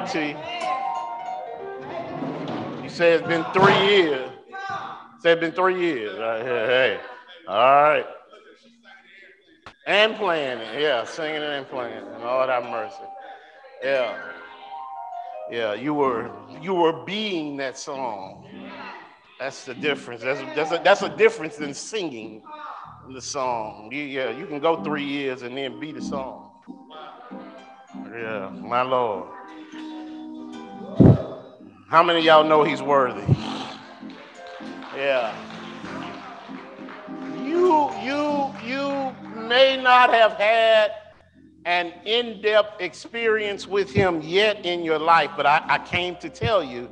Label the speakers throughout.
Speaker 1: right, T. You say it's been three years. Say it's been three years. Right here. Hey. All right. And playing it. Yeah, singing and playing. It. Lord have mercy. Yeah. Yeah, you were you were being that song. That's the difference. That's that's a, that's a difference in singing the song. You, yeah, you can go three years and then be the song. Yeah, my Lord. How many y'all know he's worthy? Yeah. You you you may not have had an in-depth experience with him yet in your life, but I, I came to tell you,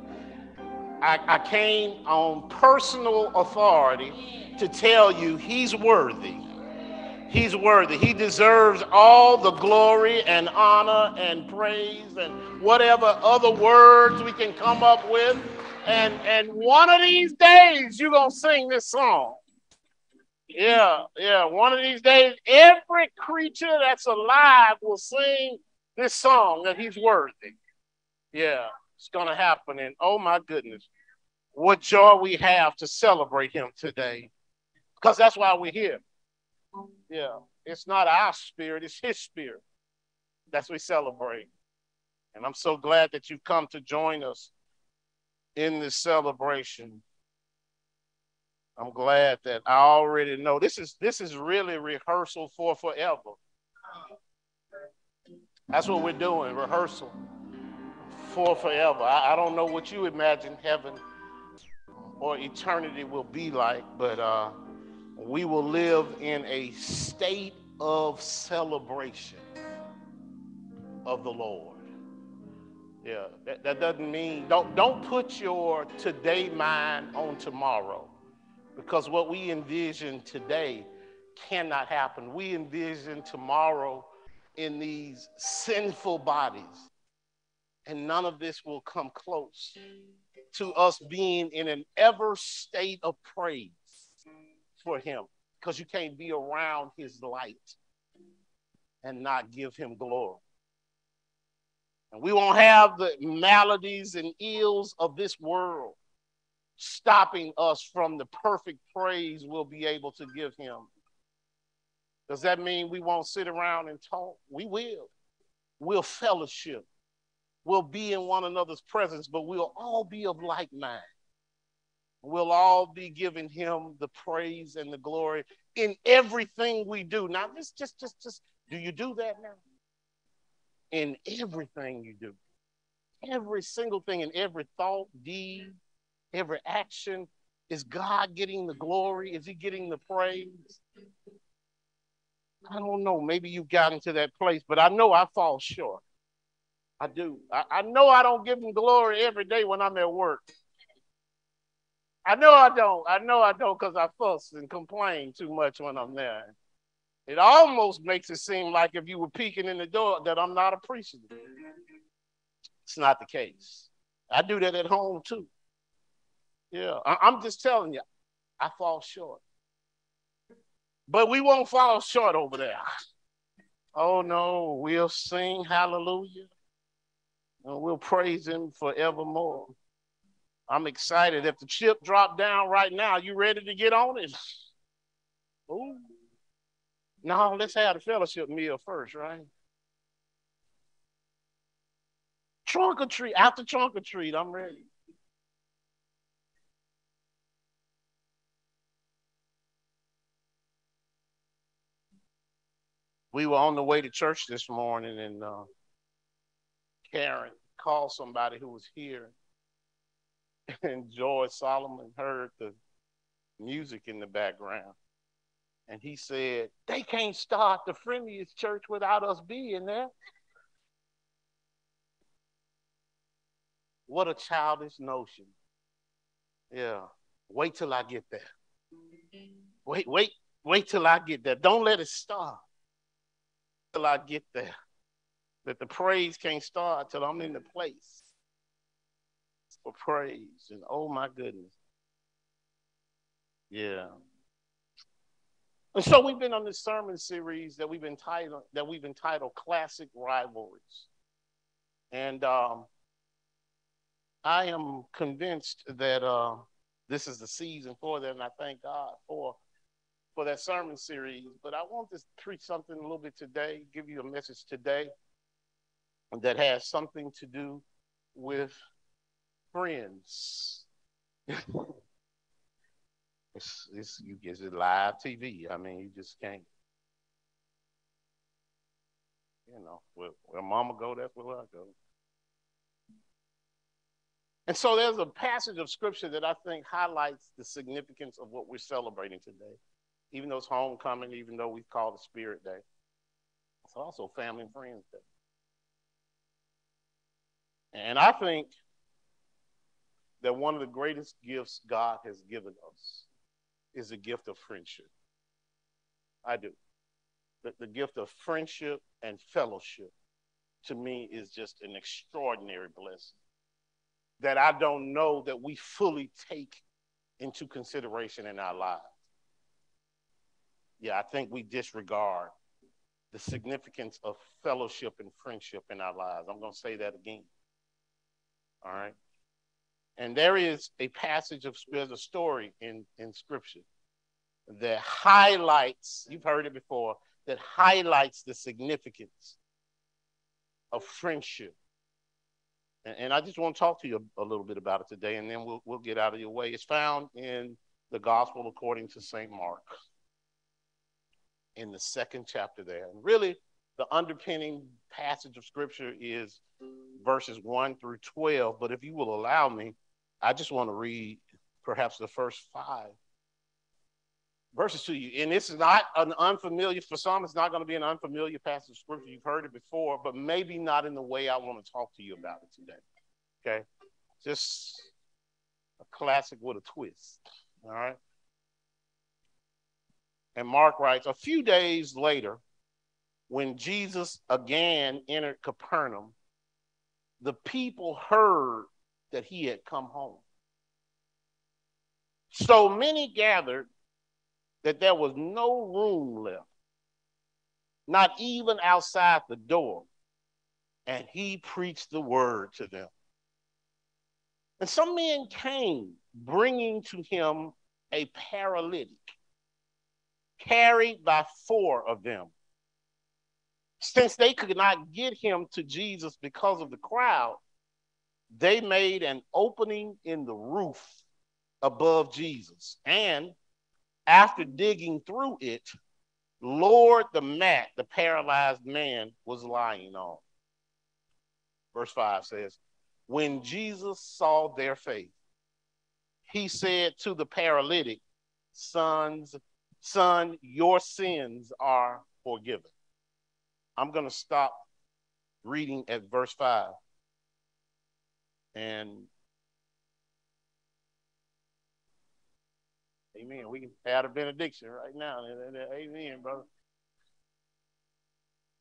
Speaker 1: I, I came on personal authority to tell you he's worthy. He's worthy. He deserves all the glory and honor and praise and whatever other words we can come up with. And, and one of these days, you're going to sing this song. Yeah, yeah. One of these days, every creature that's alive will sing this song that he's worthy. Yeah, it's going to happen. And oh my goodness, what joy we have to celebrate him today. Because that's why we're here. Yeah, it's not our spirit, it's his spirit. That's what we celebrate. And I'm so glad that you've come to join us in this celebration. I'm glad that I already know this is this is really rehearsal for forever. That's what we're doing, rehearsal for forever. I, I don't know what you imagine heaven or eternity will be like, but uh, we will live in a state of celebration of the Lord. Yeah, that, that doesn't mean don't don't put your today mind on tomorrow because what we envision today cannot happen. We envision tomorrow in these sinful bodies, and none of this will come close to us being in an ever state of praise for Him because you can't be around His light and not give Him glory. And we won't have the maladies and ills of this world stopping us from the perfect praise we'll be able to give him. Does that mean we won't sit around and talk? We will. We'll fellowship. We'll be in one another's presence, but we'll all be of like mind. We'll all be giving him the praise and the glory in everything we do. Now, just, just, just, just, do you do that now? In everything you do. Every single thing, in every thought, deed, every action? Is God getting the glory? Is He getting the praise? I don't know. Maybe you've gotten to that place, but I know I fall short. I do. I, I know I don't give Him glory every day when I'm at work. I know I don't. I know I don't because I fuss and complain too much when I'm there. It almost makes it seem like if you were peeking in the door that I'm not appreciative. It's not the case. I do that at home too. Yeah, I, am just telling you, I fall short. But we won't fall short over there. Oh no, we'll sing hallelujah and we'll praise him forevermore. I'm excited. If the chip dropped down right now, you ready to get on it? Ooh. No, let's have the fellowship meal first, right? Trunk or treat. After trunk or treat, I'm ready. we were on the way to church this morning, and uh, Karen called somebody who was here, and George Solomon heard the music in the background. And he said, They can't start the friendliest church without us being there. What a childish notion. Yeah. Wait till I get there. Wait, wait, wait till I get there. Don't let it start till I get there. That the praise can't start till I'm in the place for praise. And oh my goodness. Yeah. And so we've been on this sermon series that we've entitled that we've entitled Classic Rivalries. And um, I am convinced that uh, this is the season for that, and I thank God for for that sermon series. But I want to preach something a little bit today, give you a message today that has something to do with friends. it's, it's you get it live TV. I mean, you just can't. You know, where, where mama go, that's where I go. And so there's a passage of scripture that I think highlights the significance of what we're celebrating today. Even though it's homecoming, even though we call it Spirit Day, it's also Family and Friends Day. And I think that one of the greatest gifts God has given us is the gift of friendship. I do. The, the gift of friendship and fellowship to me is just an extraordinary blessing that I don't know that we fully take into consideration in our lives. Yeah, I think we disregard the significance of fellowship and friendship in our lives. I'm going to say that again. All right. And there is a passage of there's a story in, in scripture that highlights, you've heard it before, that highlights the significance of friendship and, and I just want to talk to you a, a, little bit about it today, and then we'll, we'll get out of your way. It's found in the Gospel according to St. Mark, in the second chapter there. And really, the underpinning passage of Scripture is verses 1 through 12. But if you will allow me, I just want to read perhaps the first five verses to you. And this is not an unfamiliar, for some, it's not going to be an unfamiliar passage of scripture. You've heard it before, but maybe not in the way I want to talk to you about it today. Okay? Just a classic with a twist. All right? And Mark writes, a few days later, when Jesus again entered Capernaum, the people heard that he had come home. So many gathered that there was no room left, not even outside the door. And he preached the word to them. And some men came bringing to him a paralytic, carried by four of them. Since they could not get him to Jesus because of the crowd, they made an opening in the roof above Jesus and after digging through it, lowered the mat the paralyzed man was lying on. Verse 5 says, When Jesus saw their faith, he said to the paralytic, Sons, son, your sins are forgiven. I'm going to stop reading at verse 5. And Amen. We can add a benediction right now. Amen, brother.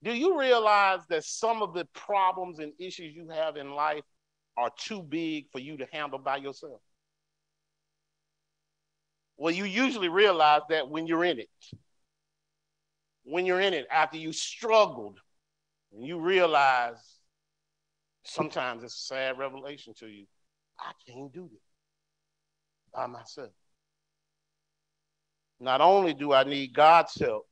Speaker 1: Do you realize that some of the problems and issues you have in life are too big for you to handle by yourself? Well, you usually realize that when you're in it. When you're in it, after you struggled, and you realize sometimes it's a sad revelation to you I can't do this by myself. Not only do I need God's help,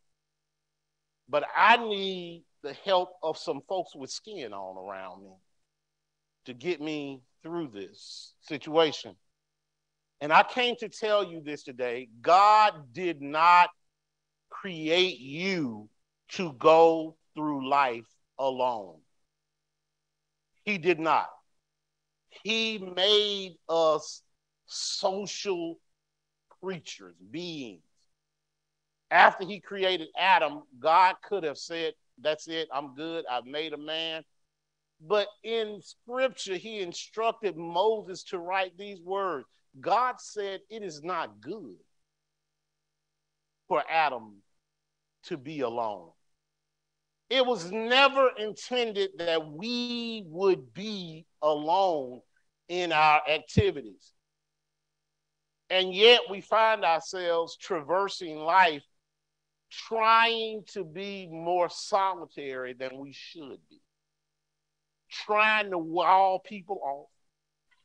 Speaker 1: but I need the help of some folks with skin on around me to get me through this situation. And I came to tell you this today God did not create you to go through life alone. He did not. He made us social creatures, beings after he created Adam, God could have said, That's it, I'm good, I've made a man. But in scripture, he instructed Moses to write these words God said, It is not good for Adam to be alone. It was never intended that we would be alone in our activities. And yet we find ourselves traversing life trying to be more solitary than we should be, trying to wall people off,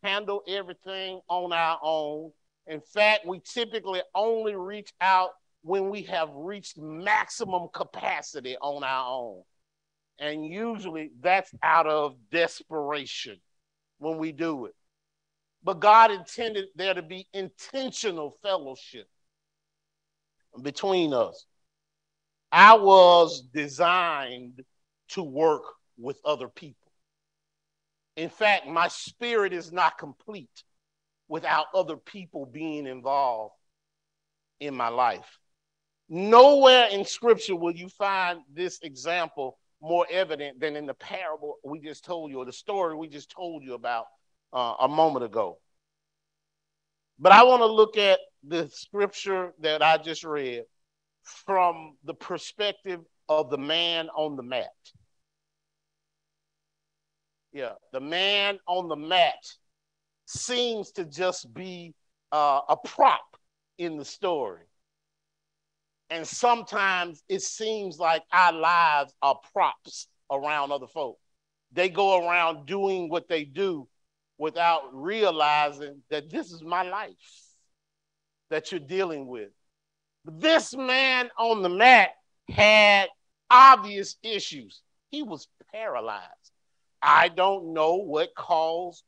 Speaker 1: handle everything on our own. In fact, we typically only reach out when we have reached maximum capacity on our own. And usually that's out of desperation when we do it. But God intended there to be intentional fellowship between us. I was designed to work with other people. In fact, my spirit is not complete without other people being involved in my life. Nowhere in scripture will you find this example more evident than in the parable we just told you, or the story we just told you about uh, a moment ago. But I want to look at the scripture that I just read from the perspective of the man on the mat. Yeah, the man on the mat seems to just be uh, a prop in the story. And sometimes it seems like our lives are props around other folk. They go around doing what they do without realizing that this is my life that you're dealing with. This man on the mat had obvious issues. He was paralyzed. I don't know what caused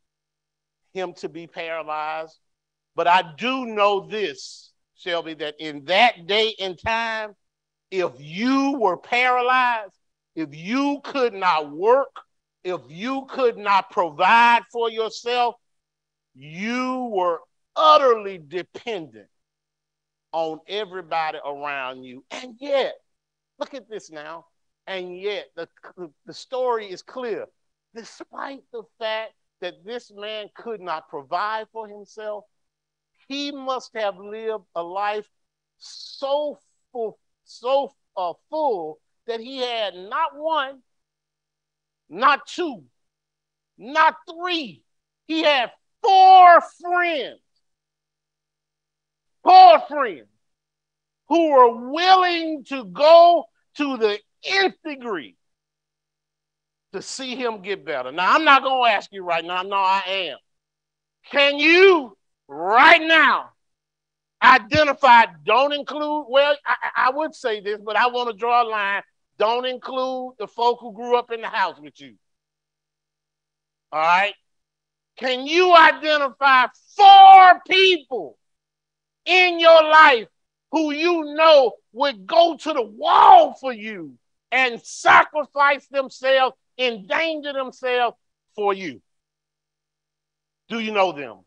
Speaker 1: him to be paralyzed, but I do know this, Shelby, that in that day and time, if you were paralyzed, if you could not work, if you could not provide for yourself, you were utterly dependent on everybody around you. And yet, look at this now. And yet, the, the story is clear. Despite the fact that this man could not provide for himself, he must have lived a life so full, so uh, full that he had not one, not two, not three. He had four friends four friends who were willing to go to the nth degree to see him get better. Now, I'm not going to ask you right now. No, I am. Can you right now identify, don't include, well, I, I would say this, but I want to draw a line. Don't include the folk who grew up in the house with you. All right? Can you identify four people in your life who you know would go to the wall for you and sacrifice themselves, endanger themselves for you? Do you know them?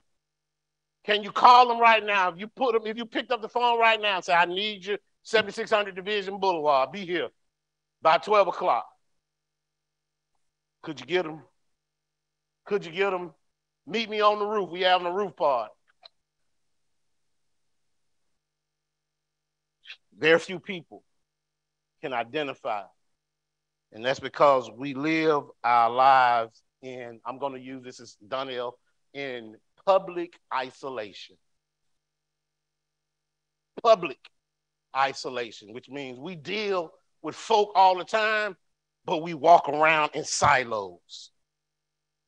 Speaker 1: Can you call them right now? If you put them, if you picked up the phone right now and say, I need you, 7600 Division Boulevard, be here by 12 o'clock. Could you get them? Could you get them? Meet me on the roof. We having a roof party. very few people can identify. And that's because we live our lives in, I'm going to use this as Donnell, in public isolation. Public isolation, which means we deal with folk all the time, but we walk around in silos,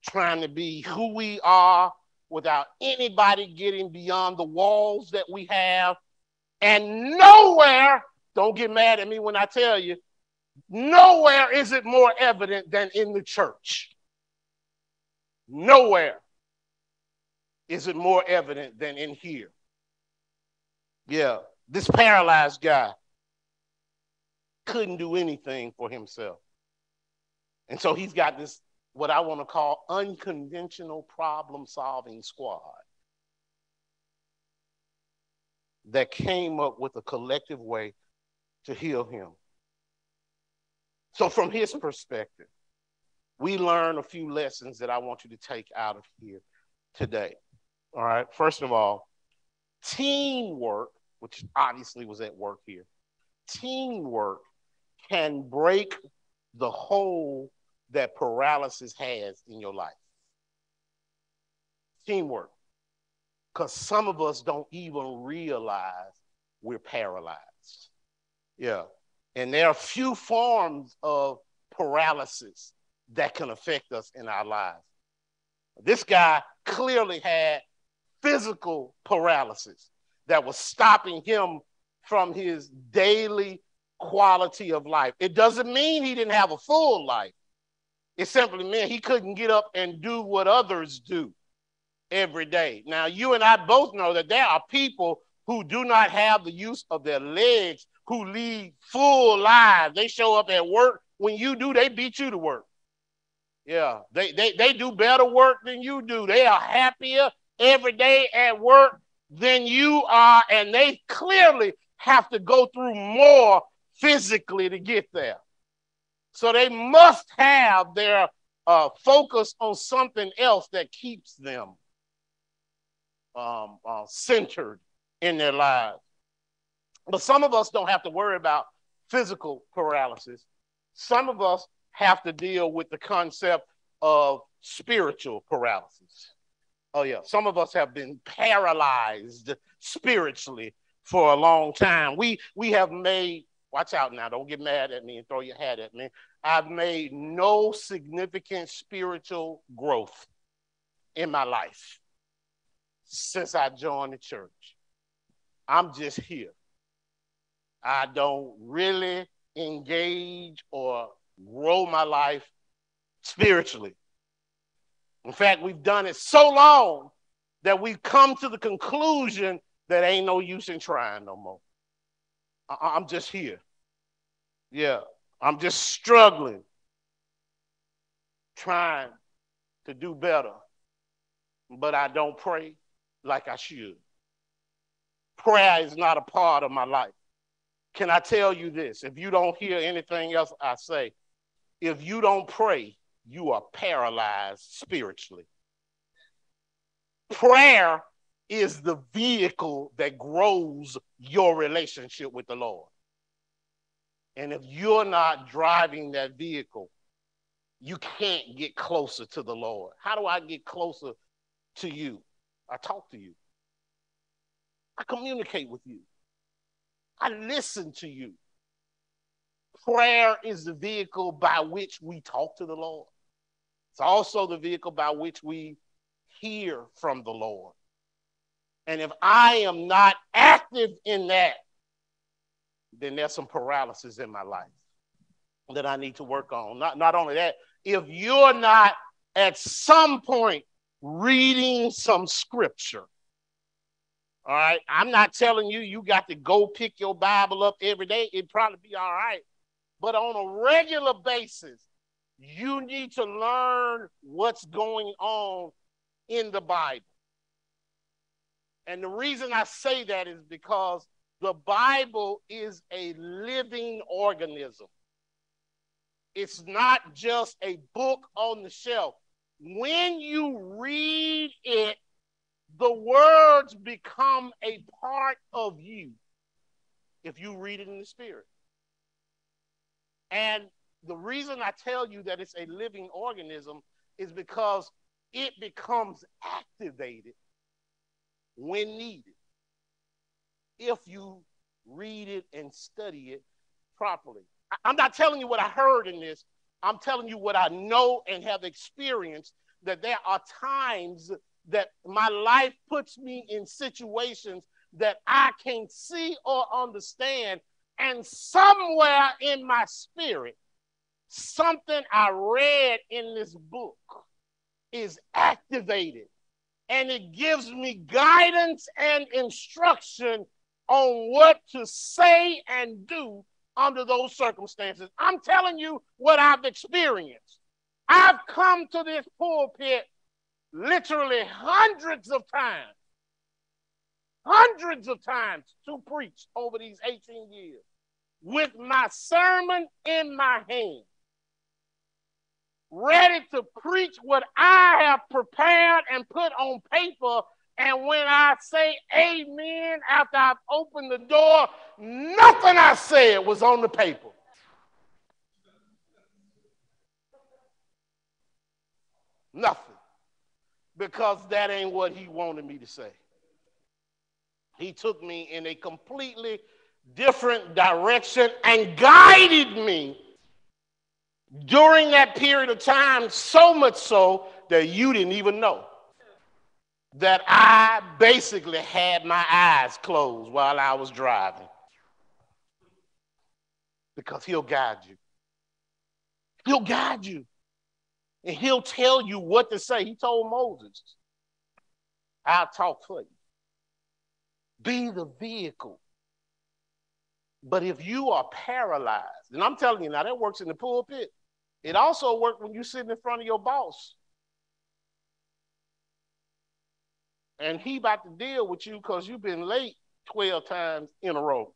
Speaker 1: trying to be who we are without anybody getting beyond the walls that we have and nowhere, don't get mad at me when I tell you, nowhere is it more evident than in the church. Nowhere is it more evident than in here. Yeah, this paralyzed guy couldn't do anything for himself. And so he's got this, what I want to call unconventional problem solving squad. that came up with a collective way to heal him. So, from his perspective, we learn a few lessons that I want you to take out of here today. All right. First of all, teamwork, which obviously was at work here, teamwork can break the hole that paralysis has in your life. Teamwork because some of us don't even realize we're paralyzed. Yeah. And there are few forms of paralysis that can affect us in our lives. This guy clearly had physical paralysis that was stopping him from his daily quality of life. It doesn't mean he didn't have a full life. It simply meant he couldn't get up and do what others do every day. Now, you and I both know that there are people who do not have the use of their legs who lead full lives. They show up at work. When you do, they beat you to work. Yeah, they, they, they do better work than you do. They are happier every day at work than you are, and they clearly have to go through more physically to get there. So they must have their uh, focus on something else that keeps them um, uh, centered in their lives. But some of us don't have to worry about physical paralysis. Some of us have to deal with the concept of spiritual paralysis. Oh, yeah. Some of us have been paralyzed spiritually for a long time. We, we have made, watch out now, don't get mad at me and throw your hat at me. I've made no significant spiritual growth in my life since I joined the church. I'm just here. I don't really engage or grow my life spiritually. In fact, we've done it so long that we've come to the conclusion that ain't no use in trying no more. I- I'm just here. Yeah, I'm just struggling, trying to do better, but I don't pray like I should. Prayer is not a part of my life. Can I tell you this? If you don't hear anything else I say, if you don't pray, you are paralyzed spiritually. Prayer is the vehicle that grows your relationship with the Lord. And if you're not driving that vehicle, you can't get closer to the Lord. How do I get closer to you? I talk to you. I communicate with you. I listen to you. Prayer is the vehicle by which we talk to the Lord. It's also the vehicle by which we hear from the Lord. And if I am not active in that, then there's some paralysis in my life that I need to work on. Not, not only that, if you're not at some point reading some scripture, all right. I'm not telling you you got to go pick your Bible up every day. It'd probably be all right. But on a regular basis, you need to learn what's going on in the Bible. And the reason I say that is because the Bible is a living organism. It's not just a book on the shelf. When you read it the words become a part of you if you read it in the spirit. And the reason I tell you that it's a living organism is because it becomes activated when needed if you read it and study it properly. I'm not telling you what I heard in this. I'm telling you what I know and have experienced that there are times that my life puts me in situations that I can't see or understand. And somewhere in my spirit, something I read in this book is activated and it gives me guidance and instruction on what to say and do under those circumstances. I'm telling you what I've experienced. I've come to this pulpit literally hundreds of times, hundreds of times to preach over these 18 years with my sermon in my hand, ready to preach what I have prepared and put on paper. And when I say amen after I've opened the door, nothing I said was on the paper. Nothing because that ain't what he wanted me to say. He took me in a completely different direction and guided me during that period of time, so much so that you didn't even know that I basically had my eyes closed while I was driving. Because he'll guide you. He'll guide you. And he'll tell you what to say. He told Moses, I'll talk for you. Be the vehicle. But if you are paralyzed, and I'm telling you now, that works in the pulpit. It also works when you're sitting in front of your boss. And he about to deal with you because you've been late 12 times in a row.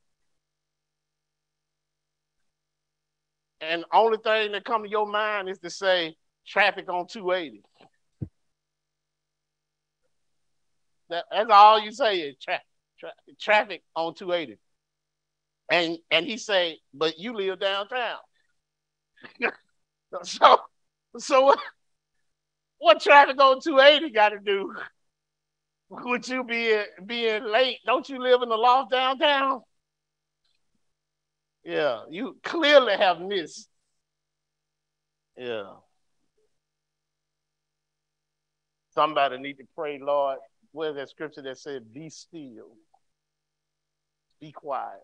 Speaker 1: And only thing that come to your mind is to say traffic on 280. That, that's all you say is tra- tra- traffic on 280. And and he say, but you live downtown. so so what, what traffic on 280 got to do with you being being late? Don't you live in the loft downtown? Yeah, you clearly have missed. Yeah. Somebody need to pray, Lord. Where's that scripture that said, be still, be quiet?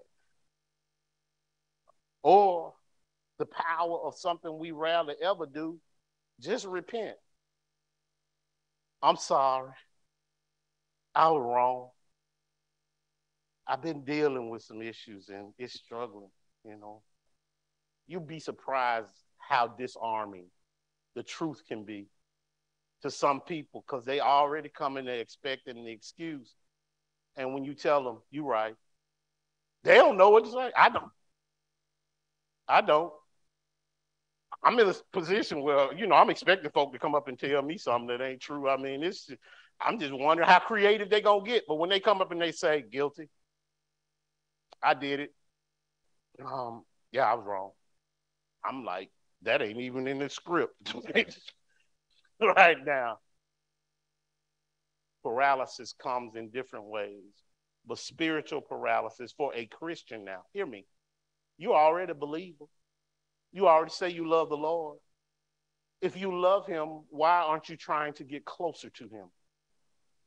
Speaker 1: Or the power of something we rarely ever do, just repent. I'm sorry. I was wrong. I've been dealing with some issues and it's struggling, you know. You'd be surprised how disarming the truth can be to some people because they already come in there expecting the excuse. And when you tell them, you're right, they don't know what to say. I don't. I don't. I'm in a position where, you know, I'm expecting folk to come up and tell me something that ain't true. I mean, it's I'm just wondering how creative they gonna get. But when they come up and they say guilty, I did it. Um, yeah, I was wrong. I'm like, that ain't even in the script right now. Paralysis comes in different ways, but spiritual paralysis for a Christian now, hear me, you already a believer. You already say you love the Lord. If you love him, why aren't you trying to get closer to him?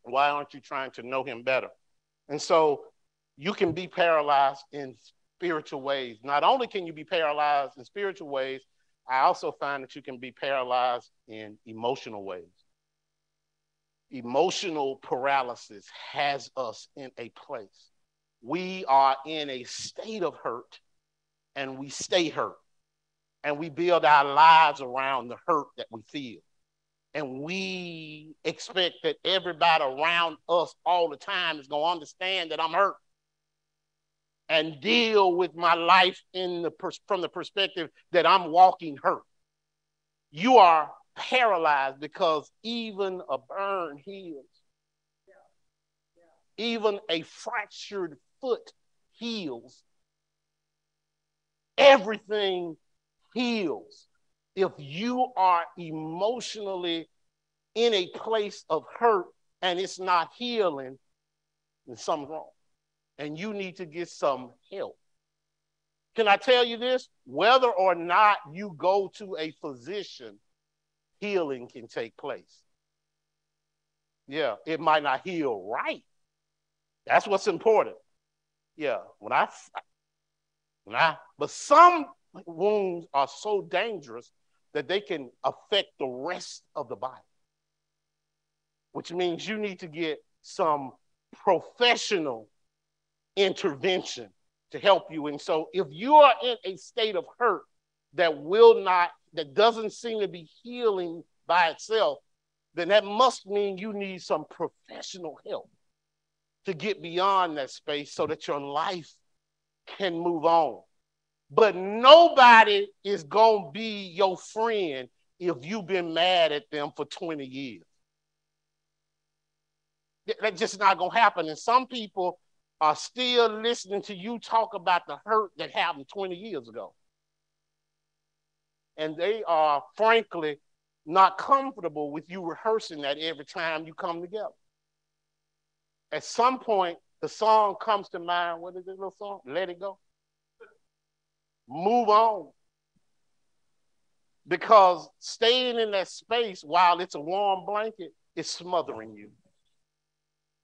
Speaker 1: Why aren't you trying to know him better? And so you can be paralyzed in spiritual ways. Not only can you be paralyzed in spiritual ways, I also find that you can be paralyzed in emotional ways. Emotional paralysis has us in a place. We are in a state of hurt and we stay hurt. And we build our lives around the hurt that we feel. And we expect that everybody around us all the time is going to understand that I'm hurt and deal with my life in the pers- from the perspective that I'm walking hurt. You are paralyzed because even a burn heals. Even a fractured foot heals everything heals. If you are emotionally in a place of hurt and it's not healing, then something's wrong. And you need to get some help. Can I tell you this? Whether or not you go to a physician, healing can take place. Yeah, it might not heal right. That's what's important. Yeah, when I Nah. But some wounds are so dangerous that they can affect the rest of the body, which means you need to get some professional intervention to help you. And so if you are in a state of hurt that will not, that doesn't seem to be healing by itself, then that must mean you need some professional help to get beyond that space so that your life can move on. But nobody is going to be your friend if you've been mad at them for 20 years. That's just not going to happen. And some people are still listening to you talk about the hurt that happened 20 years ago. And they are, frankly, not comfortable with you rehearsing that every time you come together. At some point, the song comes to mind. What is this little song? Let it go. Move on. Because staying in that space while it's a warm blanket is smothering you.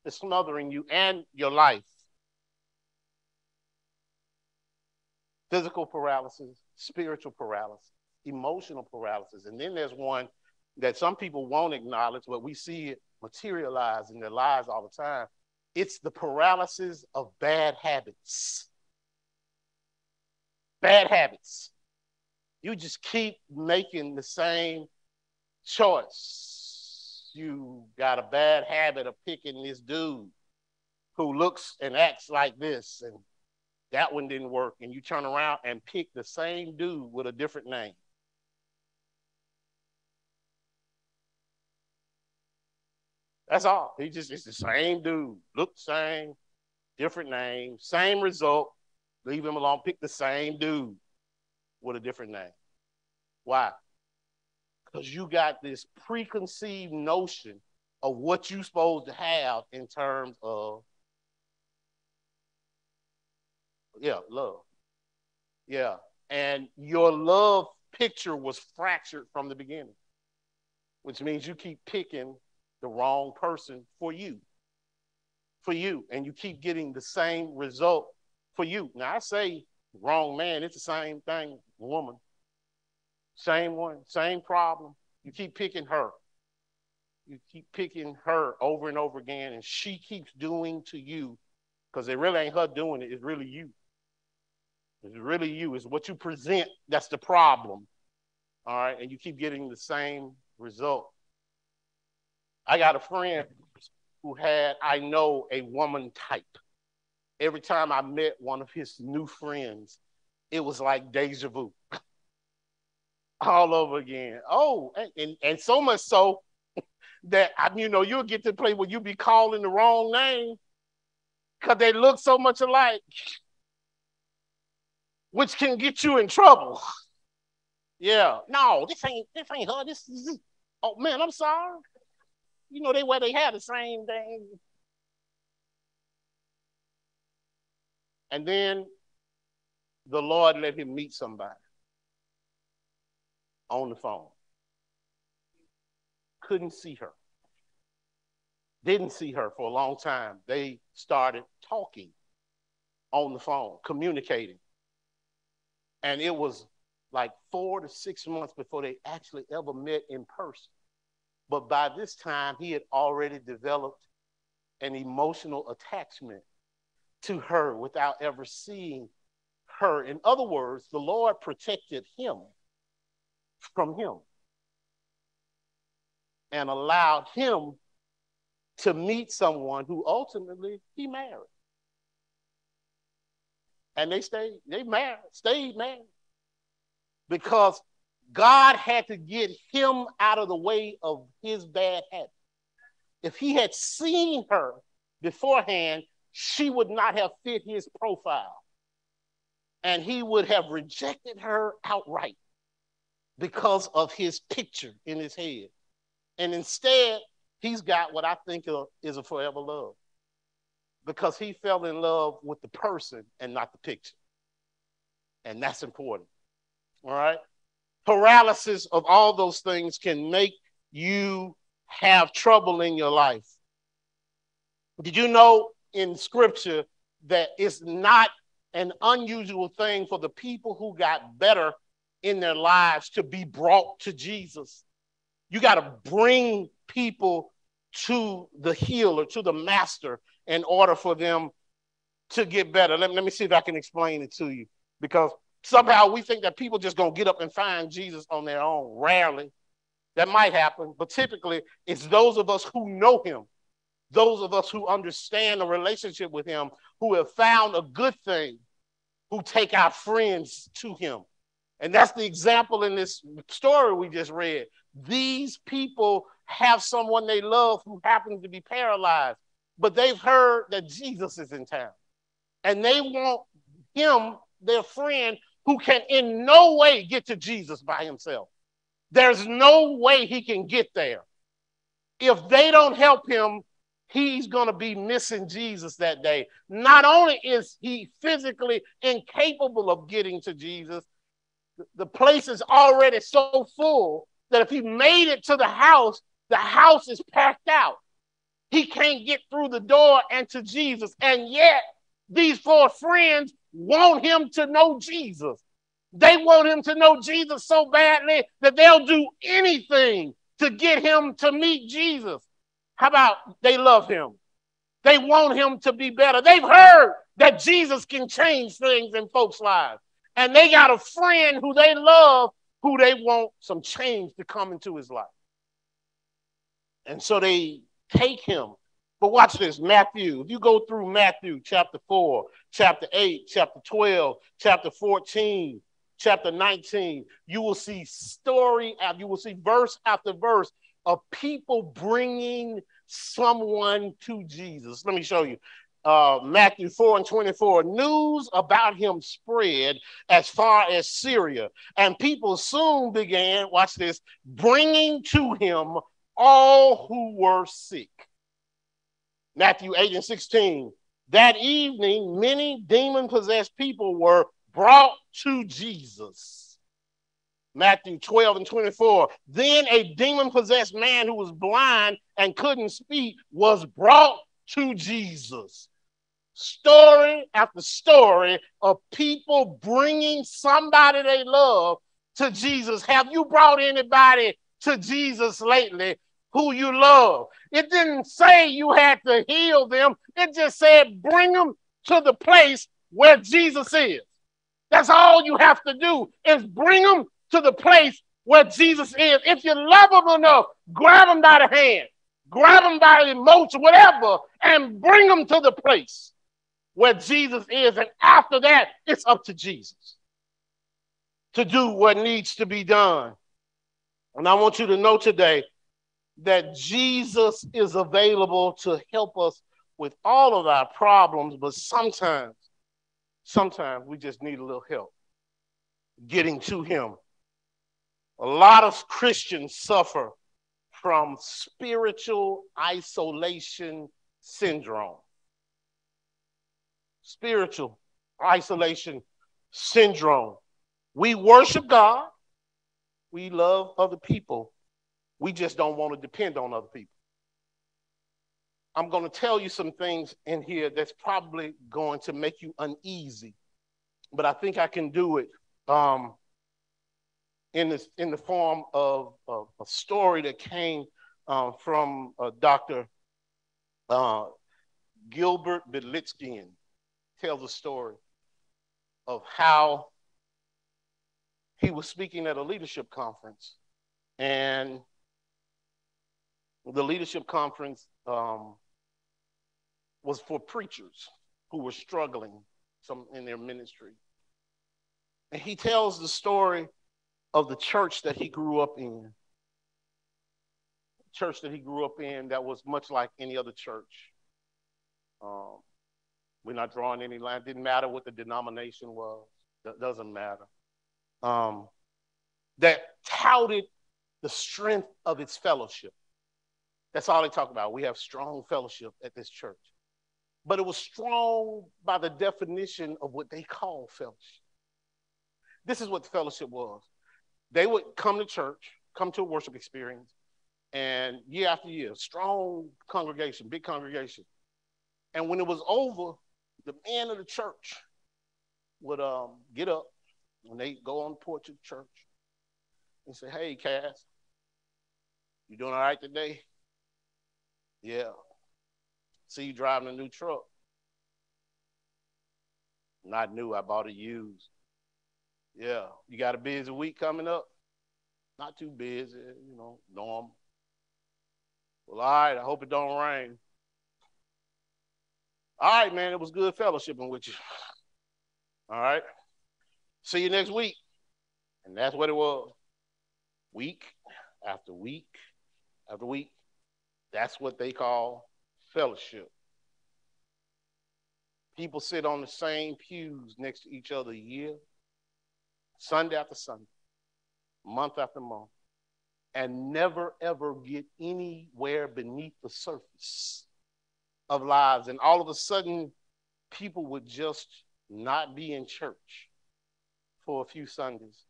Speaker 1: It's smothering you and your life. Physical paralysis, spiritual paralysis, emotional paralysis. And then there's one that some people won't acknowledge, but we see it materialize in their lives all the time. It's the paralysis of bad habits. Bad habits. You just keep making the same choice. You got a bad habit of picking this dude who looks and acts like this, and that one didn't work. And you turn around and pick the same dude with a different name. That's all. He just it's the same dude, look same, different name, same result. Leave him alone. Pick the same dude with a different name. Why? Because you got this preconceived notion of what you're supposed to have in terms of yeah, love. Yeah. And your love picture was fractured from the beginning, which means you keep picking the wrong person for you. For you. And you keep getting the same result for you. Now, I say wrong man, it's the same thing, woman. Same one, same problem. You keep picking her. You keep picking her over and over again, and she keeps doing to you, because it really ain't her doing it, it's really you. It's really you. It's what you present that's the problem. All right. And you keep getting the same result. I got a friend who had, I know, a woman type. Every time I met one of his new friends, it was like deja vu all over again. Oh, and, and, and so much so that, I, you know, you'll get to the place where you be calling the wrong name because they look so much alike, which can get you in trouble. Yeah, no, this ain't this ain't her. This is oh man, I'm sorry. You know, they where they have the same thing. And then the Lord let him meet somebody on the phone. Couldn't see her. Didn't see her for a long time. They started talking on the phone, communicating. And it was like four to six months before they actually ever met in person. But by this time, he had already developed an emotional attachment to her without ever seeing her. In other words, the Lord protected him from him and allowed him to meet someone who ultimately he married. And they stayed, they married, stayed married because God had to get him out of the way of his bad habit. If he had seen her beforehand, she would not have fit his profile. And he would have rejected her outright because of his picture in his head. And instead, he's got what I think is a forever love because he fell in love with the person and not the picture. And that's important. All right paralysis of all those things can make you have trouble in your life. Did you know in scripture that it's not an unusual thing for the people who got better in their lives to be brought to Jesus? You got to bring people to the healer, to the master, in order for them to get better. Let, let me see if I can explain it to you because Somehow we think that people just gonna get up and find Jesus on their own. Rarely. That might happen, but typically it's those of us who know him, those of us who understand the relationship with him, who have found a good thing, who take our friends to him. And that's the example in this story we just read. These people have someone they love who happens to be paralyzed, but they've heard that Jesus is in town. And they want him, their friend, who can in no way get to Jesus by himself. There's no way he can get there. If they don't help him, he's going to be missing Jesus that day. Not only is he physically incapable of getting to Jesus, the place is already so full that if he made it to the house, the house is packed out. He can't get through the door and to Jesus. And yet, these four friends want him to know Jesus. They want him to know Jesus so badly that they'll do anything to get him to meet Jesus. How about they love him? They want him to be better. They've heard that Jesus can change things in folks' lives. And they got a friend who they love who they want some change to come into his life. And so they take him. But watch this Matthew. If you go through Matthew chapter 4, chapter 8, chapter 12, chapter 14, chapter 19, you will see story after you will see verse after verse of people bringing someone to Jesus. Let me show you. Uh, Matthew 4 and 24, news about him spread as far as Syria, and people soon began, watch this, bringing to him all who were sick. Matthew 8 and 16, that evening, many demon possessed people were brought to Jesus. Matthew 12 and 24. Then a demon possessed man who was blind and couldn't speak was brought to Jesus. Story after story of people bringing somebody they love to Jesus. Have you brought anybody to Jesus lately who you love? It didn't say you had to heal them, it just said bring them to the place where Jesus is. That's all you have to do is bring them to the place where Jesus is. If you love them enough, grab them by the hand, grab them by the emotion, whatever, and bring them to the place where Jesus is. And after that, it's up to Jesus to do what needs to be done. And I want you to know today that Jesus is available to help us with all of our problems, but sometimes sometimes we just need a little help getting to Him. A lot of Christians suffer from spiritual isolation syndrome. Spiritual isolation syndrome. We worship God, we love other people, we just don't want to depend on other people. I'm going to tell you some things in here that's probably going to make you uneasy, but I think I can do it um, in, this, in the form of, of a story that came uh, from uh, Dr. Uh, Gilbert Bilezikian. Tells a story of how he was speaking at a leadership conference, and the leadership conference um, was for preachers who were struggling some in their ministry. And he tells the story of the church that he grew up in. Church that he grew up in that was much like any other church. Um, we're not drawing any line. Didn't matter what the denomination was. That doesn't matter. Um, that touted the strength of its fellowship. That's all they talk about. We have strong fellowship at this church but it was strong by the definition of what they call fellowship. This is what the fellowship was. They would come to church, come to a worship experience, and year after year, strong congregation, big congregation. And when it was over, the man of the church would um, get up and they go on the porch of the church and say, Hey, Cass, you doing all right today? Yeah. See you driving a new truck. Not new, I bought it used. Yeah. You got a busy week coming up? Not too busy, you know, normal. Well, all right, I hope it don't rain. All right, man, it was good fellowshipping with you. All right. See you next week. And that's what it was. Week after week after week. That's what they call fellowship. People sit on the same pews next to each other year, Sunday after Sunday, month after month, and never ever get anywhere beneath the surface of lives. And all of a sudden, people would just not be in church for a few Sundays.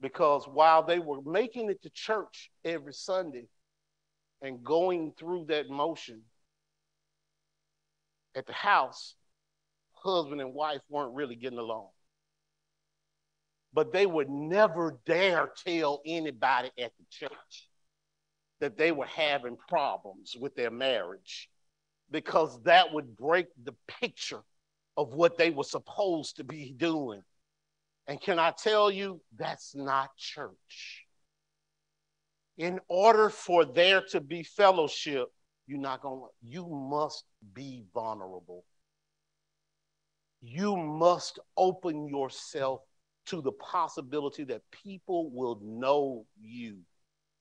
Speaker 1: because while they were making it to church every Sunday and going through that motion at the house, husband and wife weren't really getting along. But they would never dare tell anybody at the church that they were having problems with their marriage because that would break the picture of what they were supposed to be doing. And can I tell you, that's not church. In order for there to be fellowship, you're not going to, you must be vulnerable. You must open yourself to the possibility that people will know you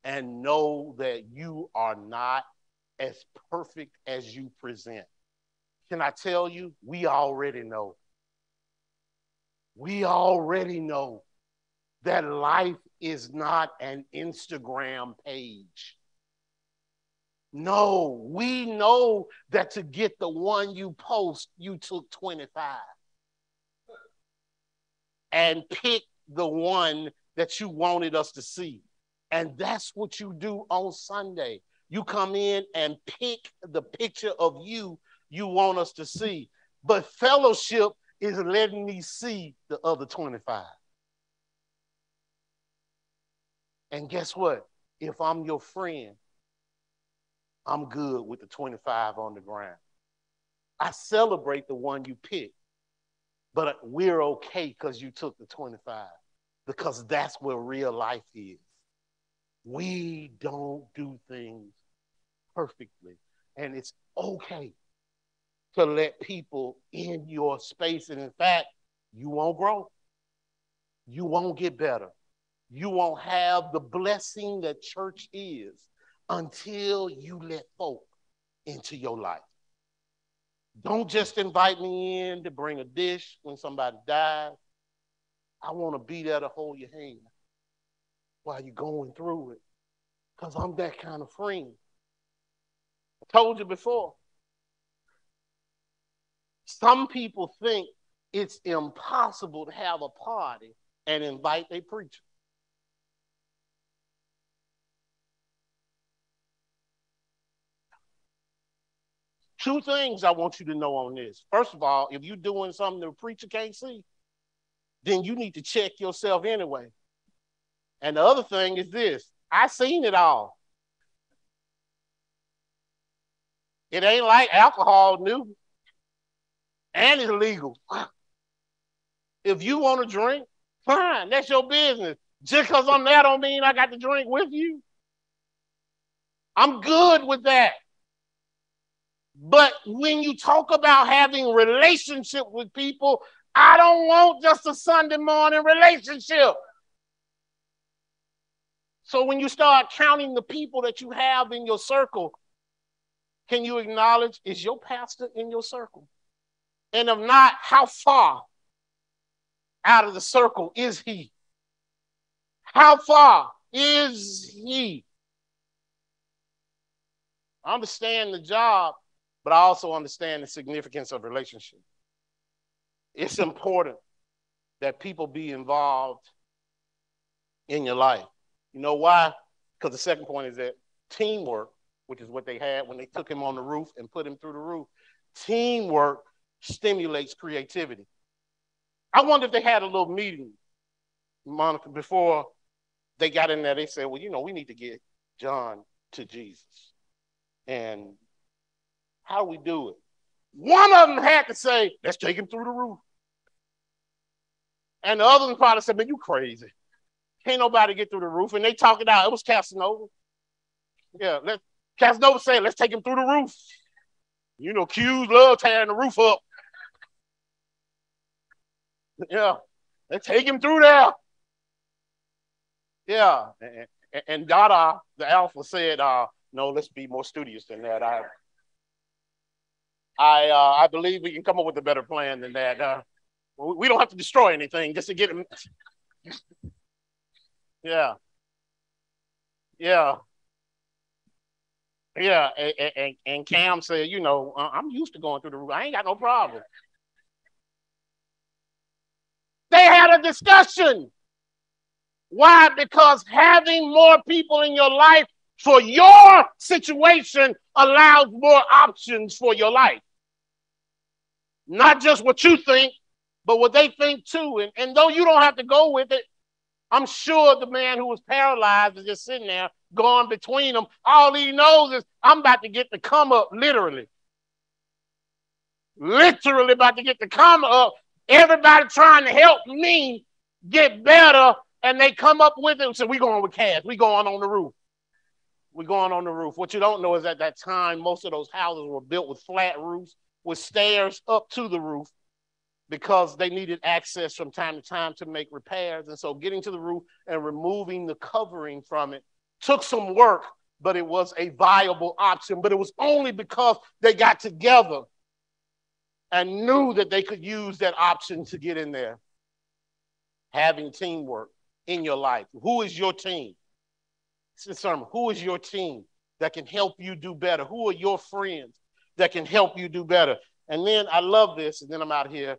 Speaker 1: and know that you are not as perfect as you present. Can I tell you? We already know. We already know that life is not an Instagram page. No, we know that to get the one you post, you took 25 and pick the one that you wanted us to see. And that's what you do on Sunday. You come in and pick the picture of you you want us to see. But fellowship is letting me see the other 25. And guess what? If I'm your friend, I'm good with the 25 on the ground. I celebrate the one you pick, but we're okay because you took the 25, because that's where real life is. We don't do things perfectly, and it's okay to let people in your space. And in fact, you won't grow, you won't get better, you won't have the blessing that church is until you let folk into your life. Don't just invite me in to bring a dish when somebody dies. I want to be there to hold your hand while you're going through it because I'm that kind of friend. I told you before. Some people think it's impossible to have a party and invite a preacher. Two things I want you to know on this. First of all, if you're doing something the preacher can't see, then you need to check yourself anyway. And the other thing is this I seen it all. It ain't like alcohol new and it's legal. If you want to drink, fine, that's your business. Just because I'm there don't mean I got to drink with you. I'm good with that. But when you talk about having relationship with people, I don't want just a Sunday morning relationship. So when you start counting the people that you have in your circle, can you acknowledge is your pastor in your circle? And if not, how far out of the circle is he? How far is he? Understand the job, but I also understand the significance of relationship. It's important that people be involved in your life. You know why? Because the second point is that teamwork, which is what they had when they took him on the roof and put him through the roof, teamwork stimulates creativity. I wonder if they had a little meeting, Monica, before they got in there. They said, well, you know, we need to get John to Jesus. And how do we do it? One of them had to say, let's take him through the roof. And the other one probably said, man, you crazy. Can't nobody get through the roof. And they talk it out. It was Casanova. Yeah, let Casanova said, let's take him through the roof. You know, Q's love tearing the roof up. Yeah, let's take him through there. Yeah, and, and Dada, the alpha, said, uh, "No, let's be more studious than that." I, I, uh, I believe we can come up with a better plan than that. Uh, we don't have to destroy anything just to get him. yeah, yeah, yeah. And, and, and Cam said, "You know, uh, I'm used to going through the roof. I ain't got no problem." They had a discussion. Why? Because having more people in your life for your situation allows more options for your life. Not just what you think, but what they think too. And, and though you don't have to go with it, I'm sure the man who was paralyzed is just sitting there going between them. All he knows is I'm about to get the come up, literally. Literally about to get the come up. Everybody trying to help me get better, and they come up with it and say, We going with cash. We going on the roof. We going on the roof. What you don't know is at that time, most of those houses were built with flat roofs with stairs up to the roof because they needed access from time to time to make repairs. And so getting to the roof and removing the covering from it took some work, but it was a viable option. But it was only because they got together and knew that they could use that option to get in there. Having teamwork in your life. Who is your team? sermon. Who is your team that can help you do better? Who are your friends that can help you do better? And then I love this, and then I'm out here.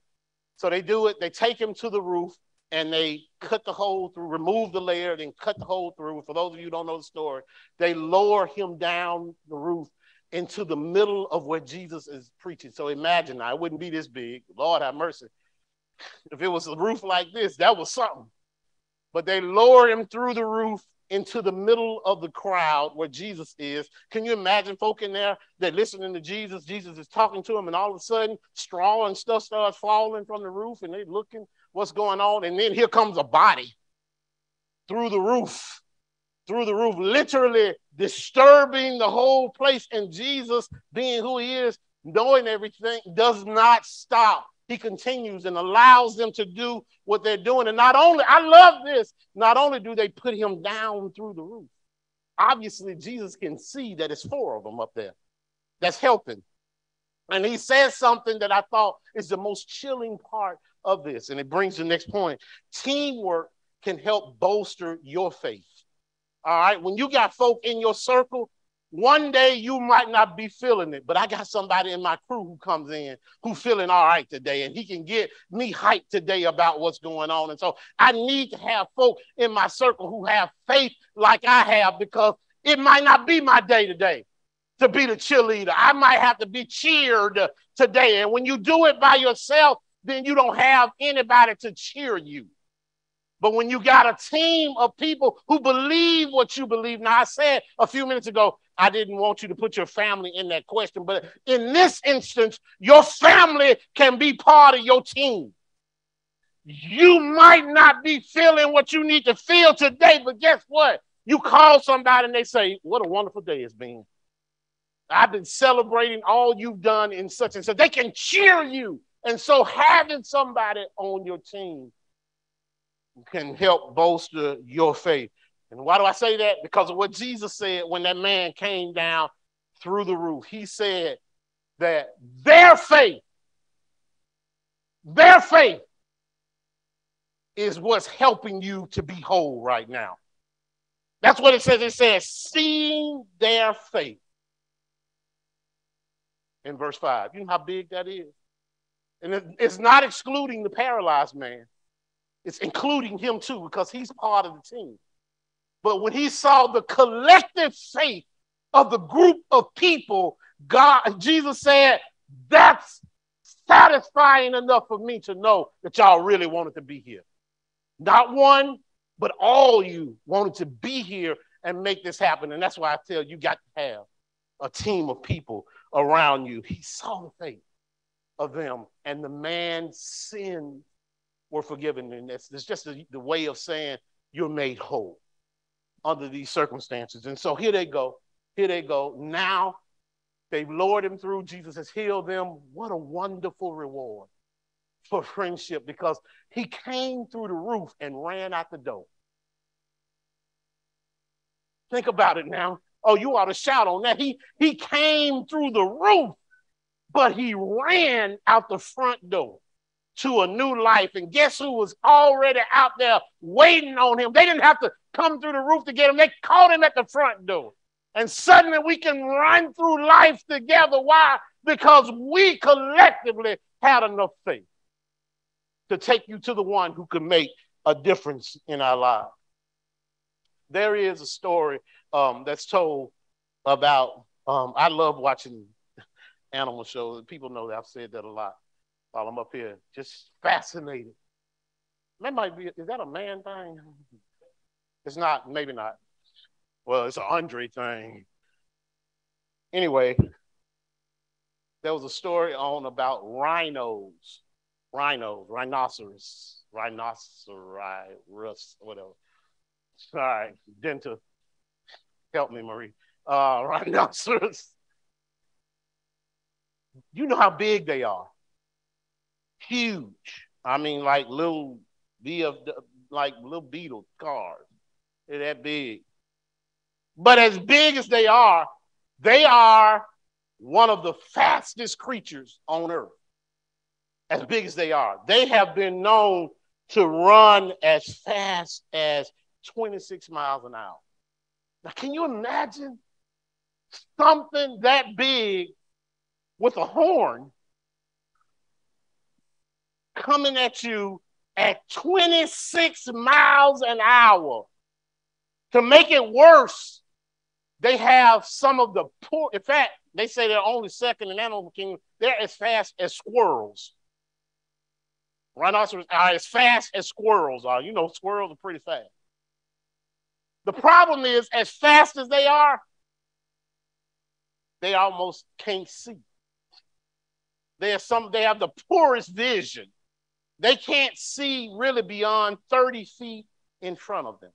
Speaker 1: So they do it, they take him to the roof and they cut the hole through, remove the layer, then cut the hole through. For those of you who don't know the story, they lower him down the roof into the middle of where Jesus is preaching. So imagine I wouldn't be this big. Lord have mercy. If it was a roof like this, that was something. But they lower him through the roof into the middle of the crowd where Jesus is. Can you imagine folk in there that listening to Jesus? Jesus is talking to them, and all of a sudden, straw and stuff starts falling from the roof, and they're looking what's going on. And then here comes a body through the roof, through the roof, literally disturbing the whole place. And Jesus, being who he is, knowing everything, does not stop he continues and allows them to do what they're doing. And not only, I love this, not only do they put him down through the roof, obviously Jesus can see that it's four of them up there that's helping. And he says something that I thought is the most chilling part of this. And it brings the next point. Teamwork can help bolster your faith. All right. When you got folk in your circle one day you might not be feeling it, but I got somebody in my crew who comes in who feeling all right today, and he can get me hyped today about what's going on. And so I need to have folk in my circle who have faith like I have because it might not be my day today to be the cheerleader. I might have to be cheered today. And when you do it by yourself, then you don't have anybody to cheer you. But when you got a team of people who believe what you believe, now I said a few minutes ago, I didn't want you to put your family in that question, but in this instance, your family can be part of your team. You might not be feeling what you need to feel today, but guess what? You call somebody and they say, What a wonderful day it's been. I've been celebrating all you've done in such and such. They can cheer you. And so having somebody on your team can help bolster your faith. And why do I say that? Because of what Jesus said when that man came down through the roof. He said that their faith, their faith is what's helping you to be whole right now. That's what it says. It says, seeing their faith. In verse 5. You know how big that is? And it's not excluding the paralyzed man, it's including him too, because he's part of the team. But when he saw the collective faith of the group of people, God, Jesus said, that's satisfying enough for me to know that y'all really wanted to be here. Not one, but all you wanted to be here and make this happen. And that's why I tell you, you got to have a team of people around you. He saw the faith of them, and the man's sins were forgiven. And that's just the, the way of saying you're made whole under these circumstances. And so here they go. Here they go. Now they've lured him through. Jesus has healed them. What a wonderful reward for friendship because he came through the roof and ran out the door. Think about it now. Oh, you ought to shout on that. He, he came through the roof, but he ran out the front door to a new life. And guess who was already out there waiting on him? They didn't have to come through the roof to get him, they caught him at the front door. And suddenly we can run through life together. Why? Because we collectively had enough faith to take you to the one who could make a difference in our lives. there is a story um, that's told about. Um, I love watching animal shows. People know that I've said that a lot while I'm up here. Just fascinated. That might be. Is that a man thing? It's not. Maybe not. Well, it's an Andre thing. Anyway, there was a story on about rhinos, rhinos, rhinoceros, rhinoceros, whatever. Sorry, Denta, help me, Marie. Uh, rhinoceros. You know how big they are. Huge. I mean, like little VF, like little beetle cars. They're that big. But as big as they are, they are one of the fastest creatures on earth. As big as they are, they have been known to run as fast as 26 miles an hour. Now, can you imagine something that big with a horn coming at you at 26 miles an hour? To make it worse, they have some of the poor, in fact, they say they're only second in animal kingdom. They're as fast as squirrels. Rhinoceros are as fast as squirrels are. You know, squirrels are pretty fast. The problem is, as fast as they are, they almost can't see. They are some, they have the poorest vision. They can't see really beyond 30 feet in front of them.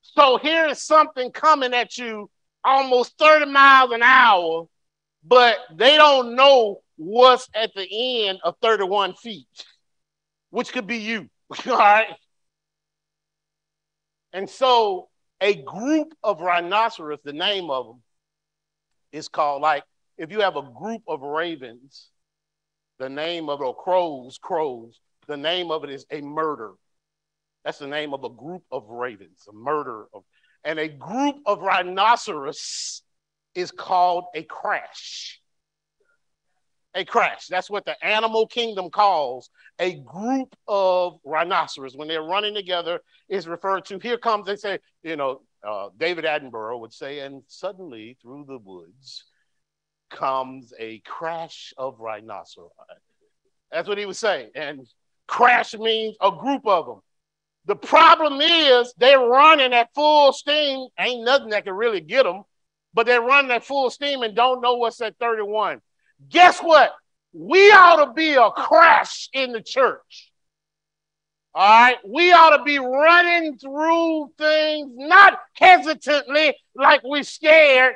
Speaker 1: So here is something coming at you almost 30 miles an hour, but they don't know what's at the end of 31 feet, which could be you. All right. And so a group of rhinoceros, the name of them is called like if you have a group of ravens, the name of it, crows, crows, the name of it is a murder. That's the name of a group of ravens, a murder of, and a group of rhinoceros is called a crash. A crash. That's what the animal kingdom calls a group of rhinoceros. When they're running together, is referred to. Here comes, they say, you know, uh, David Attenborough would say, and suddenly through the woods comes a crash of rhinoceros. That's what he would say. And crash means a group of them. The problem is they're running at full steam. Ain't nothing that can really get them, but they're running at full steam and don't know what's at 31. Guess what? We ought to be a crash in the church. All right, we ought to be running through things not hesitantly like we're scared.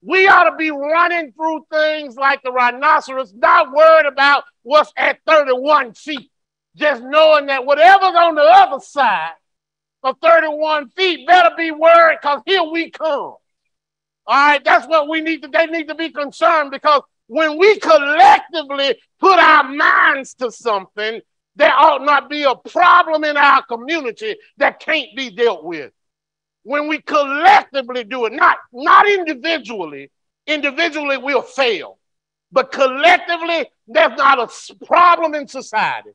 Speaker 1: We ought to be running through things like the rhinoceros, not worried about what's at 31 feet just knowing that whatever's on the other side of 31 feet better be worried because here we come. All right, that's what we need to, they need to be concerned because when we collectively put our minds to something, there ought not be a problem in our community that can't be dealt with. When we collectively do it, not, not individually, individually we'll fail, but collectively, that's not a problem in society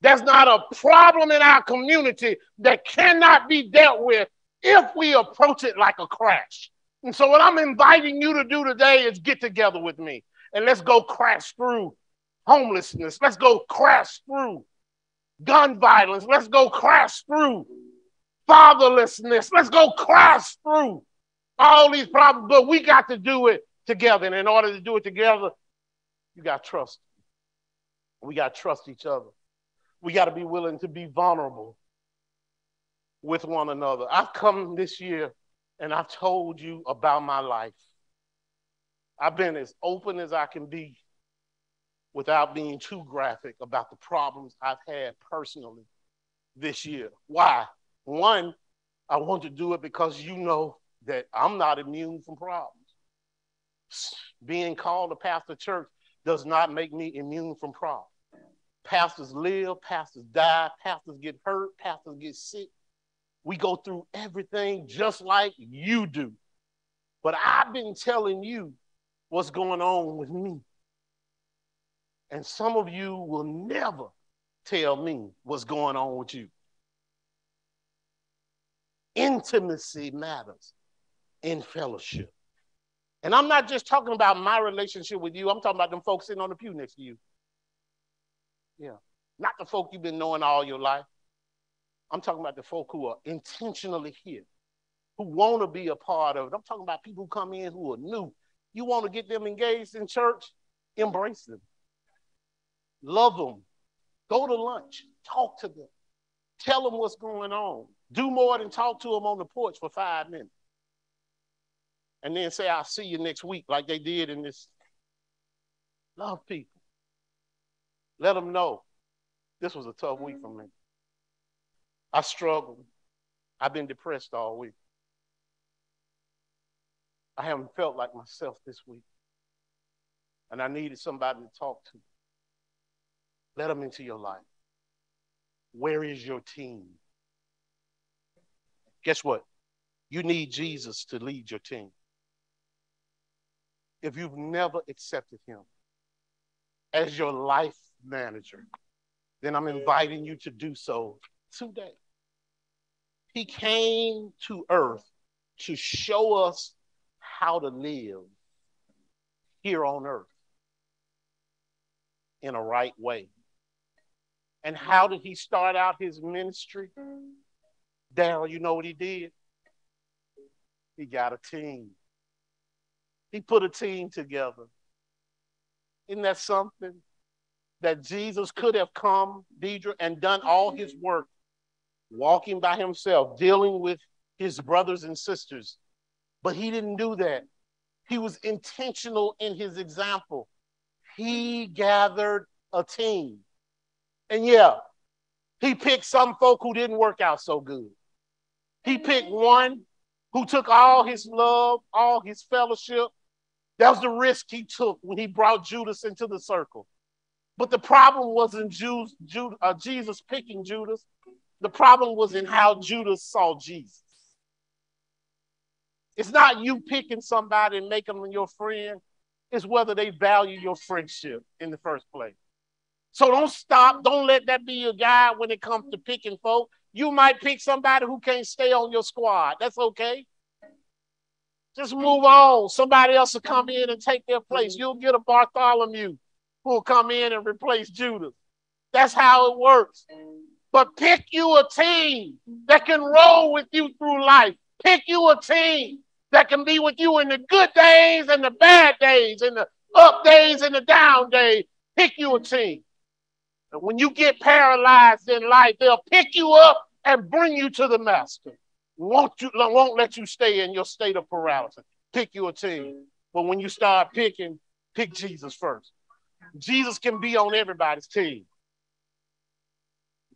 Speaker 1: That's not a problem in our community that cannot be dealt with if we approach it like a crash. And so, what I'm inviting you to do today is get together with me and let's go crash through homelessness. Let's go crash through gun violence. Let's go crash through fatherlessness. Let's go crash through all these problems. But we got to do it together. And in order to do it together, you got to trust. We got to trust each other we got to be willing to be vulnerable with one another. I've come this year and I've told you about my life. I've been as open as I can be without being too graphic about the problems I've had personally this year. Why? One, I want to do it because you know that I'm not immune from problems. Being called a pastor church does not make me immune from problems. Pastors live, pastors die, pastors get hurt, pastors get sick. We go through everything just like you do. But I've been telling you what's going on with me. And some of you will never tell me what's going on with you. Intimacy matters in fellowship. And I'm not just talking about my relationship with you, I'm talking about them folks sitting on the pew next to you. Yeah. Not the folk you've been knowing all your life. I'm talking about the folk who are intentionally here, who want to be a part of it. I'm talking about people who come in who are new. You want to get them engaged in church? Embrace them. Love them. Go to lunch. Talk to them. Tell them what's going on. Do more than talk to them on the porch for five minutes. And then say, I'll see you next week, like they did in this. Love people. Let them know this was a tough week for me. I struggled. I've been depressed all week. I haven't felt like myself this week. And I needed somebody to talk to. Let them into your life. Where is your team? Guess what? You need Jesus to lead your team. If you've never accepted him as your life manager, then I'm inviting you to do so today. He came to earth to show us how to live here on earth in a right way. And how did he start out his ministry? Daryl, you know what he did? He got a team. He put a team together. Isn't that something? that Jesus could have come, Deidre, and done all his work, walking by himself, dealing with his brothers and sisters. But he didn't do that. He was intentional in his example. He gathered a team. And yeah, he picked some folk who didn't work out so good. He picked one who took all his love, all his fellowship. That was the risk he took when he brought Judas into the circle. But the problem wasn't Jews, Jude, uh, Jesus picking Judas. The problem was in how Judas saw Jesus. It's not you picking somebody and making them your friend. It's whether they value your friendship in the first place. So don't stop. Don't let that be your guide when it comes to picking folk. You might pick somebody who can't stay on your squad. That's okay. Just move on. Somebody else will come in and take their place. Mm-hmm. You'll get a Bartholomew who will come in and replace Judas. That's how it works. But pick you a team that can roll with you through life. Pick you a team that can be with you in the good days and the bad days, and the up days and the down days. Pick you a team. And when you get paralyzed in life, they'll pick you up and bring you to the master. Won't you won't let you stay in your state of paralysis. Pick you a team. But when you start picking, pick Jesus first. Jesus can be on everybody's team.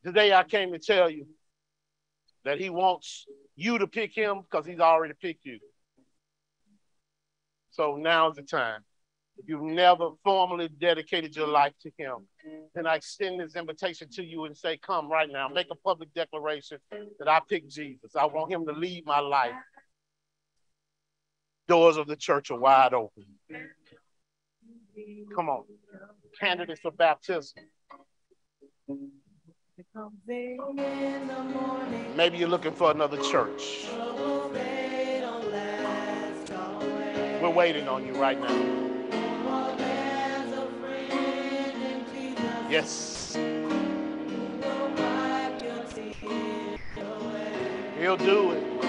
Speaker 1: Today I came to tell you that he wants you to pick him because he's already picked you. So now's the time. If you've never formally dedicated your life to him, then I extend this invitation to you and say, Come right now, make a public declaration that I pick Jesus. I want him to lead my life. Doors of the church are wide open. Come on. Candidates for baptism. Maybe you're looking for another church. We're waiting on you right now. Yes. He'll do it.